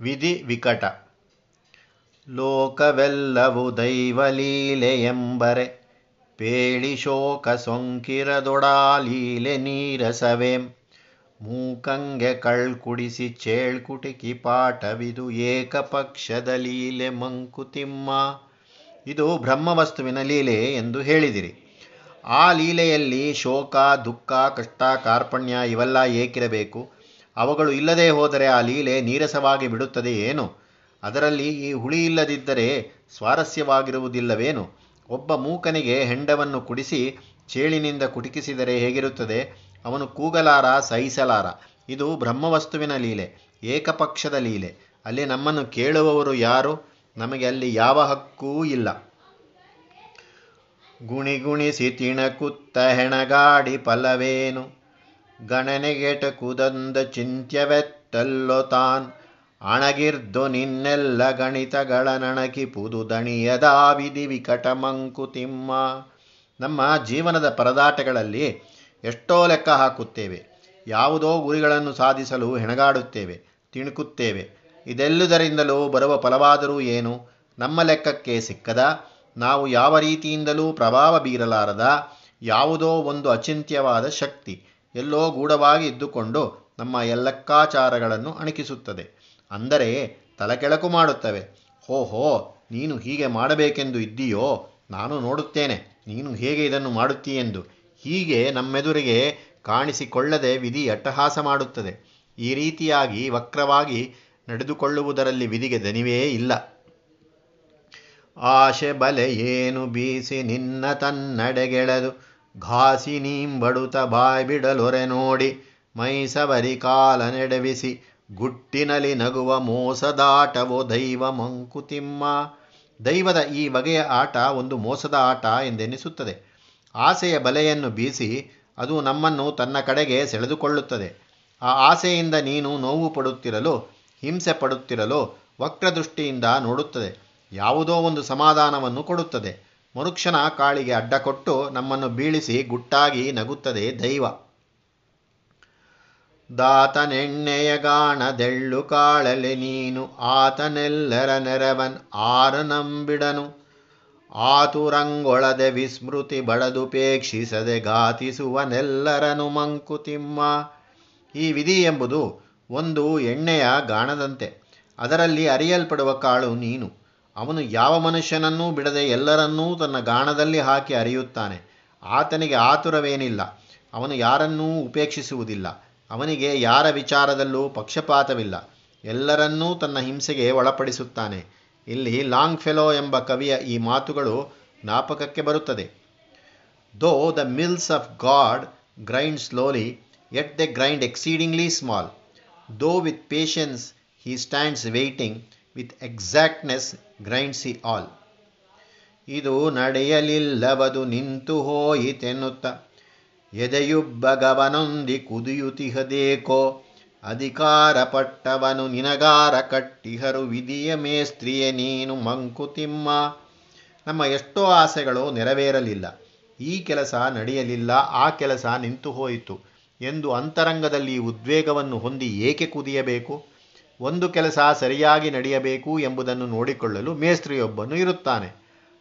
ವಿಧಿ ವಿಕಟ. ಲೋಕವೆಲ್ಲವು ದೈವಲೀಲೆ ಎಂಬರೆ ಪೇಳಿ ಶೋಕ ಸೊಂಕಿರದೊಡಾಲೀಲೆ ನೀರಸವೇಂ. ಮೂಕಂಗೆ ಕಳ್ಕುಡಿಸಿ ಚೇಳ್ಕುಟಿಕಿ ಪಾಠವಿದು ಏಕಪಕ್ಷದ ಲೀಲೆ ಮಂಕುತಿಮ್ಮ. ಇದು ಬ್ರಹ್ಮವಸ್ತುವಿನ ಲೀಲೆ ಎಂದು ಹೇಳಿದಿರಿ. ಆ ಲೀಲೆಯಲ್ಲಿ ಶೋಕ, ದುಃಖ, ಕಷ್ಟ, ಕಾರ್ಪಣ್ಯ ಇವೆಲ್ಲ ಏಕಿರಬೇಕು. ಅವುಗಳು ಇಲ್ಲದೆ ಹೋದರೆ ಆ ಲೀಲೆ ನೀರಸವಾಗಿ ಬಿಡುತ್ತದೆ ಏನು? ಅದರಲ್ಲಿ ಈ ಹುಳಿ ಇಲ್ಲದಿದ್ದರೆ ಸ್ವಾರಸ್ಯವಾಗಿರುವುದಿಲ್ಲವೇನು? ಒಬ್ಬ ಮೂಕನಿಗೆ ಹೆಂಡವನ್ನು ಕುಡಿಸಿ ಚೇಳಿನಿಂದ ಕುಟುಕಿಸಿದರೆ ಹೇಗಿರುತ್ತದೆ? ಅವನು ಕೂಗಲಾರ, ಸಹಿಸಲಾರ? ಇದು ಬ್ರಹ್ಮವಸ್ತುವಿನ ಲೀಲೆ, ಏಕಪಕ್ಷದ ಲೀಲೆ. ಅಲ್ಲಿ ನಮ್ಮನ್ನು ಕೇಳುವವರು ಯಾರು? ನಮಗೆ ಅಲ್ಲಿ ಯಾವ ಹಕ್ಕೂ ಇಲ್ಲ. ಗುಣಿಗುಣಿಸಿ ತಿಣಕುತ್ತ ಹೆಣಗಾಡಿ ಫಲವೇನು? ಗಣನೆಗೆಟ ಕುದಂದ ಚಿಂತ್ಯವೆತ್ತಲ್ಲೊತಾನ್ ಅಣಗಿರ್ದು ನಿನ್ನೆಲ್ಲ ಗಣಿತಗಳ ನಣಕಿ ಪುದು ದಣಿಯದ ವಿಧಿ ವಿಕಟ ಮಂಕುತಿಮ್ಮ ನಮ್ಮ ಜೀವನದ ಪರದಾಟಗಳಲ್ಲಿ ಎಷ್ಟೋ ಲೆಕ್ಕ ಹಾಕುತ್ತೇವೆ. ಯಾವುದೋ ಗುರಿಗಳನ್ನು ಸಾಧಿಸಲು ಹೆಣಗಾಡುತ್ತೇವೆ, ತಿಣುಕುತ್ತೇವೆ. ಇದೆಲ್ಲದರಿಂದಲೂ ಬರುವ ಫಲವಾದರೂ ಏನು? ನಮ್ಮ ಲೆಕ್ಕಕ್ಕೆ ಸಿಕ್ಕದ? ನಾವು ಯಾವ ರೀತಿಯಿಂದಲೂ ಪ್ರಭಾವ ಬೀರಲಾರದ ಯಾವುದೋ ಒಂದು ಅಚಿಂತ್ಯವಾದ ಶಕ್ತಿ. ಎಲ್ಲೋ ಗೂಢವಾಗಿ ಇದ್ದುಕೊಂಡು ನಮ್ಮ ಎಲ್ಲಕ್ಕಾಚಾರಗಳನ್ನು ಅಣಕಿಸುತ್ತದೆ. ಅಂದರೆ ತಲಕೆಳಕು ಮಾಡುತ್ತವೆ. ಹೋ ಹೋ, ನೀನು ಹೀಗೆ ಮಾಡಬೇಕೆಂದು ಇದ್ದೀಯೋ? ನಾನು ನೋಡುತ್ತೇನೆ. ನೀನು ಹೇಗೆ ಇದನ್ನು ಮಾಡುತ್ತೀಯೆಂದು. ಹೀಗೆ ನಮ್ಮೆದುರಿಗೆ ಕಾಣಿಸಿಕೊಳ್ಳದೆ ವಿಧಿ ಅಟ್ಟಹಾಸ ಮಾಡುತ್ತದೆ. ಈ ರೀತಿಯಾಗಿ ವಕ್ರವಾಗಿ ನಡೆದುಕೊಳ್ಳುವುದರಲ್ಲಿ ವಿಧಿಗೆ ದನಿವೇ ಇಲ್ಲ. ಆಶೆ ಬಲೆ ಏನು ಬೀಸಿ ನಿನ್ನ ತನ್ನಡೆಗೆಳೆದು ಘಾಸಿ ನೀಂಬಡುತ ಬಾಯ್ ಬಿಡಲೊರೆ ನೋಡಿ ಮೈಸವರಿ ಕಾಲ ನೆಡವಿಸಿ ಗುಟ್ಟಿನಲಿ ನಗುವ ಮೋಸದಾಟವೋ ದೈವ ಮಂಕುತಿಮ್ಮ. ದೈವದ ಈ ಬಗೆಯ ಆಟ ಒಂದು ಮೋಸದ ಆಟ ಎಂದೆನಿಸುತ್ತದೆ. ಆಸೆಯ ಬಲೆಯನ್ನು ಬೀಸಿ ಅದು ನಮ್ಮನ್ನು ತನ್ನ ಕಡೆಗೆ ಸೆಳೆದುಕೊಳ್ಳುತ್ತದೆ. ಆ ಆಸೆಯಿಂದ ನೀನು ನೋವು ಪಡುತ್ತಿರಲು, ಹಿಂಸೆ ಪಡುತ್ತಿರಲು, ವಕ್ರದೃಷ್ಟಿಯಿಂದ ನೋಡುತ್ತದೆ. ಯಾವುದೋ ಒಂದು ಸಮಾಧಾನವನ್ನು ಕೊಡುತ್ತದೆ. ಮನುಷ್ಯನ ಕಾಳಿಗೆ ಅಡ್ಡಕೊಟ್ಟು ನಮ್ಮನ್ನು ಬೀಳಿಸಿ ಗುಟ್ಟಾಗಿ ನಗುತ್ತದೆ ದೈವ. ದಾತನೆಣ್ಣೆಯ ಗಾಣದೆಳ್ಳು ಕಾಳಲೆ ನೀನು, ಆತನೆಲ್ಲರ ನೆರವನ್ ಆರ ನಂಬಿಡನು. ಆತುರಂಗೊಳದೆ ವಿಸ್ಮೃತಿ ಬಳದುಪೇಕ್ಷಿಸದೆ ಘಾತಿಸುವನೆಲ್ಲರನು ಮಂಕುತಿಮ್ಮ. ಈ ವಿಧಿ ಎಂಬುದು ಒಂದು ಎಣ್ಣೆಯ ಗಾಣದಂತೆ, ಅದರಲ್ಲಿ ಅರಿಯಲ್ಪಡುವ ಕಾಳು ನೀನು. ಅವನು ಯಾವ ಮನುಷ್ಯನನ್ನೂ ಬಿಡದೆ ಎಲ್ಲರನ್ನೂ ತನ್ನ ಗಾಣದಲ್ಲಿ ಹಾಕಿ ಅರಿಯುತ್ತಾನೆ. ಆತನಿಗೆ ಆತುರವೇನಿಲ್ಲ. ಅವನು ಯಾರನ್ನೂ ಉಪೇಕ್ಷಿಸುವುದಿಲ್ಲ. ಅವನಿಗೆ ಯಾರ ವಿಚಾರದಲ್ಲೂ ಪಕ್ಷಪಾತವಿಲ್ಲ. ಎಲ್ಲರನ್ನೂ ತನ್ನ ಹಿಂಸೆಗೆ ಒಳಪಡಿಸುತ್ತಾನೆ. ಇಲ್ಲಿ ಲಾಂಗ್ ಫೆಲೋ ಎಂಬ ಕವಿಯ ಈ ಮಾತುಗಳು ಜ್ಞಾಪಕಕ್ಕೆ ಬರುತ್ತದೆ. Though the mills of God grind slowly yet they grind exceedingly small though with patience he stands waiting with exactness grinds all ಇದು ನಡೆಯಲಿಲ್ಲವದು ನಿಂತು ಹೋಯಿತೆನ್ನುತ್ತ. ಎದೆಯುಬ್ಬಗವನೊಂದಿ ಕುದಿಯುತಿಹದೇಕೋ? ಅಧಿಕಾರ ಪಟ್ಟವನು ನಿನಗಾರ ಕಟ್ಟಿಹರು ವಿಧಿಯ ಮೇಸ್ತ್ರಿಯೇ ನೀನು ಮಂಕುತಿಮ್ಮ. ನಮ್ಮ ಎಷ್ಟೋ ಆಸೆಗಳು ನೆರವೇರಲಿಲ್ಲ. ಈ ಕೆಲಸ ನಡೆಯಲಿಲ್ಲ, ಆ ಕೆಲಸ ನಿಂತು ಹೋಯಿತು. ಎಂದು ಅಂತರಂಗದಲ್ಲಿ ಉದ್ವೇಗವನ್ನು ಹೊಂದಿ ಏಕೆ ಕುದಿಯಬೇಕು? ಒಂದು ಕೆಲಸ ಸರಿಯಾಗಿ ನಡೆಯಬೇಕು ಎಂಬುದನ್ನು ನೋಡಿಕೊಳ್ಳಲು ಮೇಸ್ತ್ರಿಯೊಬ್ಬನು ಇರುತ್ತಾನೆ.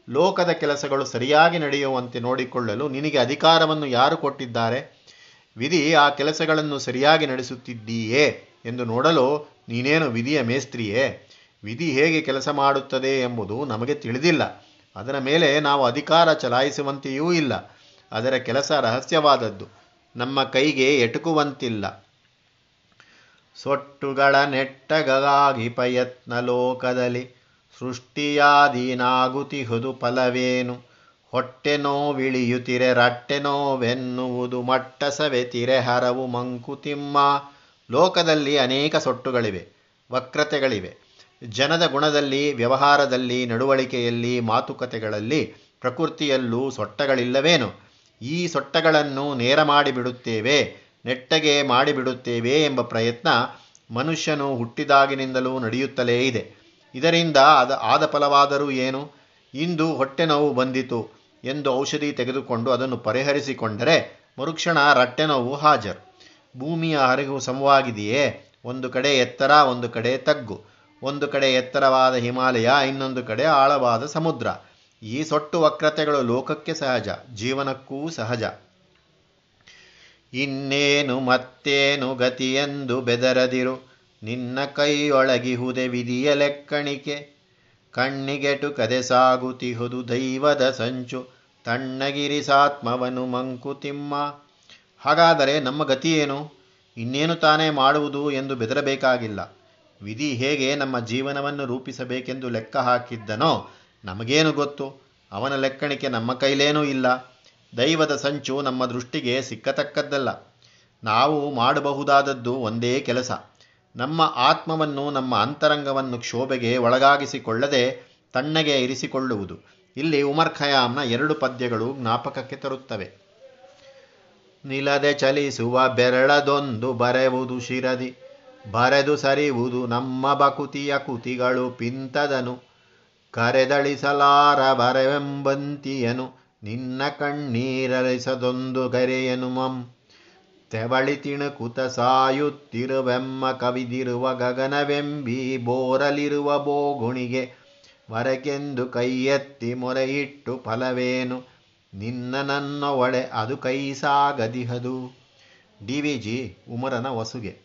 ಲೋಕದ ಕೆಲಸಗಳು ಸರಿಯಾಗಿ ನಡೆಯುವಂತೆ ನೋಡಿಕೊಳ್ಳಲು ನಿನಗೆ ಅಧಿಕಾರವನ್ನು ಯಾರು ಕೊಟ್ಟಿದ್ದಾರೆ? ವಿಧಿ, ಆ ಕೆಲಸಗಳನ್ನು ಸರಿಯಾಗಿ ನಡೆಸುತ್ತಿದ್ದೀಯೇ ಎಂದು ನೋಡಲು ನೀನೇನು ವಿಧಿಯ ಮೇಸ್ತ್ರಿಯೇ? ವಿಧಿ ಹೇಗೆ ಕೆಲಸ ಮಾಡುತ್ತದೆ ಎಂಬುದು ನಮಗೆ ತಿಳಿದಿಲ್ಲ. ಅದರ ಮೇಲೆ ನಾವು ಅಧಿಕಾರ ಚಲಾಯಿಸುವಂತೆಯೂ ಇಲ್ಲ. ಅದರ ಕೆಲಸ ರಹಸ್ಯವಾದದ್ದು. ನಮ್ಮ ಕೈಗೆ ಎಟುಕುವಂತಿಲ್ಲ. ಸೊಟ್ಟುಗಳ ನೆಟ್ಟಗಾಗಿ ಪ್ರಯತ್ನ ಲೋಕದಲ್ಲಿ ಸೃಷ್ಟಿಯಾದೀನಾಗುತಿಹುದು ಫಲವೇನು? ಹೊಟ್ಟೆ ನೋವಿಳಿಯುತ್ತಿರೆ ರಟ್ಟೆ ನೋವೆನ್ನುವುದು ಮಟ್ಟಸವೆ ತಿರೆ, ಹರವು ಮಂಕುತಿಮ್ಮ. ಲೋಕದಲ್ಲಿ ಅನೇಕ ಸೊಟ್ಟುಗಳಿವೆ, ವಕ್ರತೆಗಳಿವೆ. ಜನದ ಗುಣದಲ್ಲಿ, ವ್ಯವಹಾರದಲ್ಲಿ, ನಡವಳಿಕೆಯಲ್ಲಿ, ಮಾತುಕತೆಗಳಲ್ಲಿ, ಪ್ರಕೃತಿಯಲ್ಲೂ ಸೊಟ್ಟಗಳಿಲ್ಲವೇನು? ಈ ಸೊಟ್ಟಗಳನ್ನು ನೇರ ಮಾಡಿಬಿಡುತ್ತೇವೆ. ನೆಟ್ಟಗೆ ಮಾಡಿಬಿಡುತ್ತೇವೆ ಎಂಬ ಪ್ರಯತ್ನ ಮನುಷ್ಯನು ಹುಟ್ಟಿದಾಗಿನಿಂದಲೂ ನಡೆಯುತ್ತಲೇ ಇದೆ. ಇದರಿಂದ ಅದ ಆದ ಫಲವಾದರೂ ಏನು? ಇಂದು ಹೊಟ್ಟೆ ನೋವು ಬಂದಿತು ಎಂದು ಔಷಧಿ ತೆಗೆದುಕೊಂಡು ಅದನ್ನು ಪರಿಹರಿಸಿಕೊಂಡರೆ ಮರುಕ್ಷಣ ರಟ್ಟೆ ನೋವು ಹಾಜರು. ಭೂಮಿಯ ಹರಿವು ಸಮವಾಗಿದೆಯೇ? ಒಂದು ಕಡೆ ಎತ್ತರ, ಒಂದು ಕಡೆ ತಗ್ಗು. ಒಂದು ಕಡೆ ಎತ್ತರವಾದ ಹಿಮಾಲಯ, ಇನ್ನೊಂದು ಕಡೆ ಆಳವಾದ ಸಮುದ್ರ. ಈ ಸೊಟ್ಟು ವಕ್ರತೆಗಳು ಲೋಕಕ್ಕೆ ಸಹಜ, ಜೀವನಕ್ಕೂ ಸಹಜ. ಇನ್ನೇನು ಮತ್ತೇನು ಗತಿಯೆಂದು ಬೆದರದಿರು. ನಿನ್ನ ಕೈಯೊಳಗಿಹುದೆ ವಿಧಿಯ ಲೆಕ್ಕಣಿಕೆ. ಕಣ್ಣಿಗೆಟು ಕದೆ ಸಾಗುತಿಹುದು ದೈವದ ಸಂಚು. ತಣ್ಣಗಿರಿಸಾತ್ಮವನು ಮಂಕುತಿಮ್ಮ ಹಾಗಾದರೆ ನಮ್ಮ ಗತಿಯೇನು? ಇನ್ನೇನು ತಾನೇ ಮಾಡುವುದು ಎಂದು ಬೆದರಬೇಕಾಗಿಲ್ಲ. ವಿಧಿ ಹೇಗೆ ನಮ್ಮ ಜೀವನವನ್ನು ರೂಪಿಸಬೇಕೆಂದು ಲೆಕ್ಕ ಹಾಕಿದ್ದನೋ ನಮಗೇನು ಗೊತ್ತು? ಅವನ ಲೆಕ್ಕಣಿಕೆ ನಮ್ಮ ಕೈಲೇನೂ ಇಲ್ಲ. ದೈವದ ಸಂಚು ನಮ್ಮ ದೃಷ್ಟಿಗೆ ಸಿಕ್ಕತಕ್ಕದ್ದಲ್ಲ. ನಾವು ಮಾಡಬಹುದಾದದ್ದು ಒಂದೇ ಕೆಲಸ. ನಮ್ಮ ಆತ್ಮವನ್ನು, ನಮ್ಮ ಅಂತರಂಗವನ್ನು ಕ್ಷೋಭೆಗೆ ಒಳಗಾಗಿಸಿಕೊಳ್ಳದೆ ತಣ್ಣಗೆ ಇರಿಸಿಕೊಳ್ಳುವುದು. ಇಲ್ಲಿ ಉಮರ್ ಖಯಾಮ್ನ ಎರಡು ಪದ್ಯಗಳು ಜ್ಞಾಪಕಕ್ಕೆ ತರುತ್ತವೆ. ನಿಲದೆ ಚಲಿಸುವ ಬೆರಳದೊಂದು ಬರೆವುದು ಶಿರದಿ, ಬರೆದು ಸರಿವುದು ನಮ್ಮ ಬಕುತಿಯ ಕುತಿಗಳು ಪಿಂತದನು. ಕರೆದಳಿಸಲಾರ ಬರೆವೆಂಬಂತಿಯನು ನಿನ್ನ ಕಣ್ಣೀರಲಿಸದೊಂದು ಕರೆಯನು ಮಂ. ತೆವಳಿ ತಿಣುಕುತ ಸಾಯುತ್ತಿರುವೆಮ್ಮ ಕವಿದಿರುವ ಗಗನವೆಂಬಿ ಬೋರಲಿರುವ ಬೋಗುಣಿಗೆ ವರಕೆಂದು ಕೈಯೆತ್ತಿ ಮೊರೆಯಿಟ್ಟು ಫಲವೇನು? ನಿನ್ನ ನನ್ನ ಒಳೆ ಅದು ಕೈ ಸಾಗದಿಹದು? ಡಿ ವಿ ಜಿ, ಉಮರನ ವಸುಗೆ.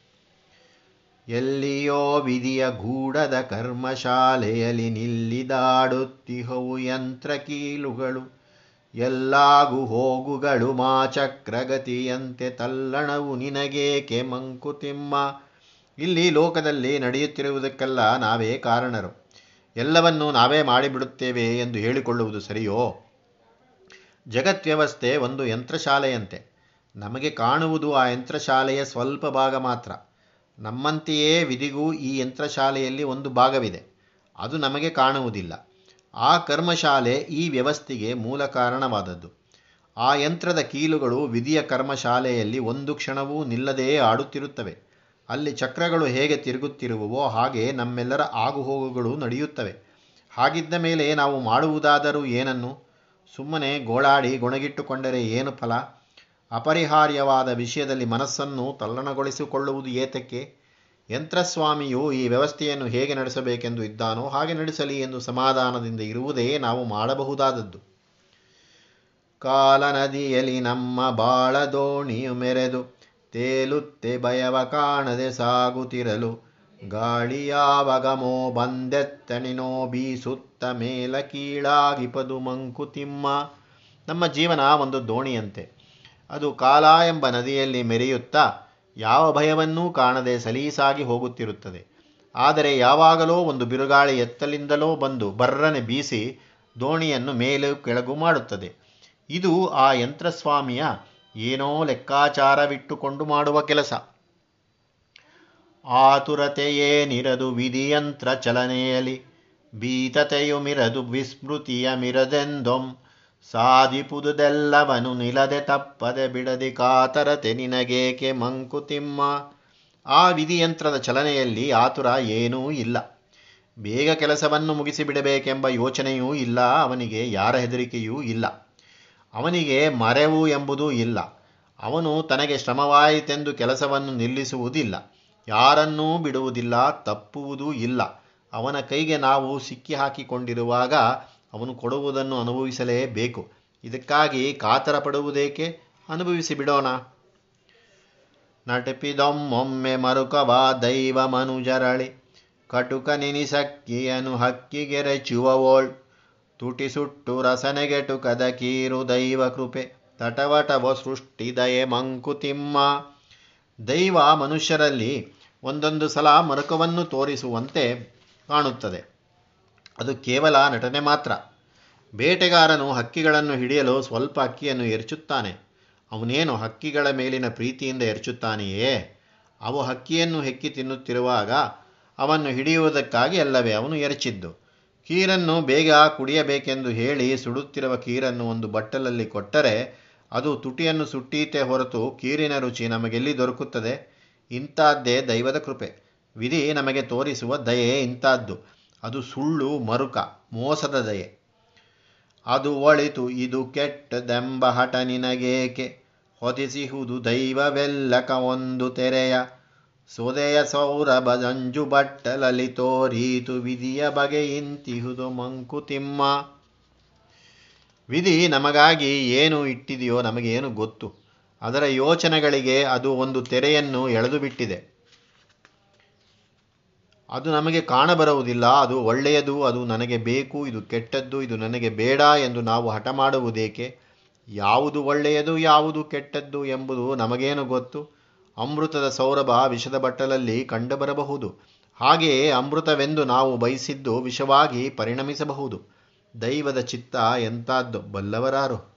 ಎಲ್ಲಿಯೋ ವಿಧಿಯ ಗೂಡದ ಕರ್ಮಶಾಲೆಯಲ್ಲಿ ನಿಲ್ಲಿದಾಡುತ್ತಿಹವು ಯಂತ್ರ ಕೀಲುಗಳು. ಎಲ್ಲಾಗು ಹೋಗುಗಳು ಮಾ ಚಕ್ರಗತಿಯಂತೆ ತಲ್ಲಣವು ನಿನಗೇಕೆ ಮಂಕುತಿಮ್ಮ? ಇಲ್ಲಿ ಲೋಕದಲ್ಲಿ ನಡೆಯುತ್ತಿರುವುದಕ್ಕೆಲ್ಲ ನಾವೇ ಕಾರಣರು. ಎಲ್ಲವನ್ನೂ ನಾವೇ ಮಾಡಿಬಿಡುತ್ತೇವೆ ಎಂದು ಹೇಳಿಕೊಳ್ಳುವುದು ಸರಿಯೋ? ಜಗತ್ವ್ಯವಸ್ಥೆ ಒಂದು ಯಂತ್ರಶಾಲೆಯಂತೆ. ನಮಗೆ ಕಾಣುವುದು ಆ ಯಂತ್ರಶಾಲೆಯ ಸ್ವಲ್ಪ ಭಾಗ ಮಾತ್ರ. ನಮ್ಮಂತೆಯೇ ವಿಧಿಗೂ ಈ ಯಂತ್ರಶಾಲೆಯಲ್ಲಿ ಒಂದು ಭಾಗವಿದೆ. ಅದು ನಮಗೆ ಕಾಣುವುದಿಲ್ಲ. ಆ ಕರ್ಮಶಾಲೆ ಈ ವ್ಯವಸ್ಥೆಗೆ ಮೂಲ ಕಾರಣವಾದದ್ದು. ಆ ಯಂತ್ರದ ಕೀಲುಗಳು ವಿಧಿಯ ಕರ್ಮಶಾಲೆಯಲ್ಲಿ ಒಂದು ಕ್ಷಣವೂ ನಿಲ್ಲದೇ ಆಡುತ್ತಿರುತ್ತವೆ. ಅಲ್ಲಿ ಚಕ್ರಗಳು ಹೇಗೆ ತಿರುಗುತ್ತಿರುವವೋ ಹಾಗೆ ನಮ್ಮೆಲ್ಲರ ಆಗುಹೋಗುಗಳು ನಡೆಯುತ್ತವೆ. ಹಾಗಿದ್ದ ಮೇಲೆ ನಾವು ಮಾಡುವುದಾದರೂ ಏನನ್ನು? ಸುಮ್ಮನೆ ಗೋಳಾಡಿ ಗೊಣಗಿಟ್ಟುಕೊಂಡರೆ ಏನು ಫಲ? ಅಪರಿಹಾರ್ಯವಾದ ವಿಷಯದಲ್ಲಿ ಮನಸ್ಸನ್ನು ತಲ್ಲಣಗೊಳಿಸಿಕೊಳ್ಳುವುದು ಏತಕ್ಕೆ? ಯಂತ್ರಸ್ವಾಮಿಯು ಈ ವ್ಯವಸ್ಥೆಯನ್ನು ಹೇಗೆ ನಡೆಸಬೇಕೆಂದು ಇದ್ದಾನೋ ಹಾಗೆ ನಡೆಸಲಿ ಎಂದು ಸಮಾಧಾನದಿಂದ ಇರುವುದೇ ನಾವು ಮಾಡಬಹುದಾದದ್ದು. ಕಾಲ ನದಿಯಲ್ಲಿ ನಮ್ಮ ಬಾಳ ದೋಣಿಯು ಮೆರೆದು ತೇಲುತ್ತೆ ಭಯವ ಕಾಣದೆ ಸಾಗುತ್ತಿರಲು ಗಾಳಿಯಾವಗಮೋ ಬಂದೆತ್ತಣಿನೋ ಬೀಸುತ್ತ ಮೇಲ ಕೀಳಾಗಿಪದು ಮಂಕುತಿಮ್ಮ ನಮ್ಮ ಜೀವನ ಒಂದು ದೋಣಿಯಂತೆ. ಅದು ಕಾಲ ಎಂಬ ನದಿಯಲ್ಲಿ ಮೆರೆಯುತ್ತಾ ಯಾವ ಭಯವನ್ನೂ ಕಾಣದೆ ಸಲೀಸಾಗಿ ಹೋಗುತ್ತಿರುತ್ತದೆ. ಆದರೆ ಯಾವಾಗಲೋ ಒಂದು ಬಿರುಗಾಳಿ ಎತ್ತಲಿಂದಲೋ ಬಂದು ಬರ್ರನೆ ಬೀಸಿ ದೋಣಿಯನ್ನು ಮೇಲೆ ಕೆಳಗು ಮಾಡುತ್ತದೆ. ಇದು ಆ ಯಂತ್ರಸ್ವಾಮಿಯ ಏನೋ ಲೆಕ್ಕಾಚಾರವಿಟ್ಟುಕೊಂಡು ಮಾಡುವ ಕೆಲಸ. ಆತುರತೆಯೇನಿರದು ವಿಧಿಯಂತ್ರ ಚಲನೆಯಲ್ಲಿ ಭೀತತೆಯು ಮಿರದು ವಿಸ್ಮೃತಿಯ ಮಿರದೆಂದೊಂ. ಸಾಧಿಪುದುದೆಲ್ಲವನು ನಿಲದೆ ತಪ್ಪದೆ ಬಿಡದಿ ಕಾತರತೆ ನಿನಗೇಕೆ ಮಂಕುತಿಮ್ಮ? ಆ ವಿಧಿಯಂತ್ರದ ಚಲನೆಯಲ್ಲಿ ಆತುರ ಏನೂ ಇಲ್ಲ. ಬೇಗ ಕೆಲಸವನ್ನು ಮುಗಿಸಿಬಿಡಬೇಕೆಂಬ ಯೋಚನೆಯೂ ಇಲ್ಲ, ಅವನಿಗೆ ಯಾರ ಹೆದರಿಕೆಯೂ ಇಲ್ಲ. ಅವನಿಗೆ ಮರೆವು ಎಂಬುದೂ ಇಲ್ಲ. ಅವನು ತನಗೆ ಶ್ರಮವಾಯಿತೆಂದು ಕೆಲಸವನ್ನು ನಿಲ್ಲಿಸುವುದಿಲ್ಲ. ಯಾರನ್ನೂ ಬಿಡುವುದಿಲ್ಲ, ತಪ್ಪುವುದೂ ಇಲ್ಲ. ಅವನ ಕೈಗೆ ನಾವು ಸಿಕ್ಕಿ ಹಾಕಿಕೊಂಡಿರುವಾಗ ಅವನು ಕೊಡುವುದನ್ನು ಅನುಭವಿಸಲೇಬೇಕು. ಇದಕ್ಕಾಗಿ ಕಾತರ ಪಡುವುದೇಕೆ ಅನುಭವಿಸಿ ಬಿಡೋಣ. ನಟಪಿದೊಮ್ಮೊಮ್ಮೆ ಮರುಕವ ದೈವ ಮನುಜರಳಿ. ಕಟುಕ ನಿನಿಸಕ್ಕಿಯನು ಹಕ್ಕಿಗೆರೆಚುವವೋಳ್ ತುಟಿ ಸುಟ್ಟು ರಸನೆಗೆಟು ಕದ ಕೀರು ದೈವ ಕೃಪೆ. ತಟವಟವ ಸೃಷ್ಟಿ ದಯೆ ಮಂಕುತಿಮ್ಮ ದೈವ ಮನುಷ್ಯರಲ್ಲಿ ಒಂದೊಂದು ಸಲ ಮರುಕವನ್ನು ತೋರಿಸುವಂತೆ ಕಾಣುತ್ತದೆ. ಅದು ಕೇವಲ ನಟನೆ ಮಾತ್ರ. ಬೇಟೆಗಾರನು ಹಕ್ಕಿಗಳನ್ನು ಹಿಡಿಯಲು ಸ್ವಲ್ಪ ಅಕ್ಕಿಯನ್ನು ಎರಚುತ್ತಾನೆ. ಅವನೇನು ಹಕ್ಕಿಗಳ ಮೇಲಿನ ಪ್ರೀತಿಯಿಂದ ಎರಚುತ್ತಾನೆಯೇ? ಅವು ಹಕ್ಕಿಯನ್ನು ಹೆಕ್ಕಿ ತಿನ್ನುತ್ತಿರುವಾಗ ಅವನ್ನು ಹಿಡಿಯುವುದಕ್ಕಾಗಿ ಅಲ್ಲವೇ, ಅವನು ಎರಚಿದ್ದು. ಕೀರನ್ನು ಬೇಗ ಕುಡಿಯಬೇಕೆಂದು ಹೇಳಿ ಸುಡುತ್ತಿರುವ ಕೀರನ್ನು ಒಂದು ಬಟ್ಟಲಲ್ಲಿ ಕೊಟ್ಟರೆ ಅದು ತುಟಿಯನ್ನು ಸುಟ್ಟೀತೆ ಹೊರತು ಕೀರಿನ ರುಚಿ ನಮಗೆಲ್ಲಿ ದೊರಕುತ್ತದೆ? ಇಂಥದ್ದೇ ದೈವದ ಕೃಪೆ. ವಿಧಿ ನಮಗೆ ತೋರಿಸುವ ದಯೆ ಇಂಥದ್ದು. ಅದು ಸುಳ್ಳು ಮರುಕ, ಮೋಸದ ದಯೆ. ಅದು ಒಳಿತು, ಇದು ಕೆಟ್ಟದೆಂಬ ಹಠ ನಿನಗೇಕೆ? ಹೊದಿಸಿಹುದು ದೈವವೆಲ್ಲಕ ಒಂದು ತೆರೆಯ. ಸೋದೆಯ ಸೌರಭಜಂಜು ಬಟ್ಟಲಲ್ಲಿ ತೋರೀತು, ವಿಧಿಯ ಬಗೆಯಿಂತಿಹುದು ಮಂಕುತಿಮ್ಮ ವಿಧಿ ನಮಗಾಗಿ ಏನು ಇಟ್ಟಿದೆಯೋ ನಮಗೇನು ಗೊತ್ತು. ಅದರ ಯೋಚನೆಗಳಿಗೆ ಅದು ಒಂದು ತೆರೆಯನ್ನು ಎಳೆದು ಬಿಟ್ಟಿದೆ ಅದು ನಮಗೆ ಕಾಣಬರುವುದಿಲ್ಲ. ಅದು ಒಳ್ಳೆಯದು, ಅದು ನನಗೆ ಬೇಕು, ಇದು ಕೆಟ್ಟದ್ದು, ಇದು ನನಗೆ ಬೇಡ ಎಂದು ನಾವು ಹಠ ಮಾಡುವುದೇಕೆ? ಯಾವುದು ಒಳ್ಳೆಯದು, ಯಾವುದು ಕೆಟ್ಟದ್ದು ಎಂಬುದು ನಮಗೇನು ಗೊತ್ತು? ಅಮೃತದ ಸೌರಭ ವಿಷದ ಬಟ್ಟಲಲ್ಲಿ ಕಂಡುಬರಬಹುದು. ಹಾಗೆಯೇ ಅಮೃತವೆಂದು ನಾವು ಬಯಸಿದ್ದು ವಿಷವಾಗಿ ಪರಿಣಮಿಸಬಹುದು. ದೈವದ ಚಿತ್ತ ಎಂತಾದ್ದು ಬಲ್ಲವರಾರು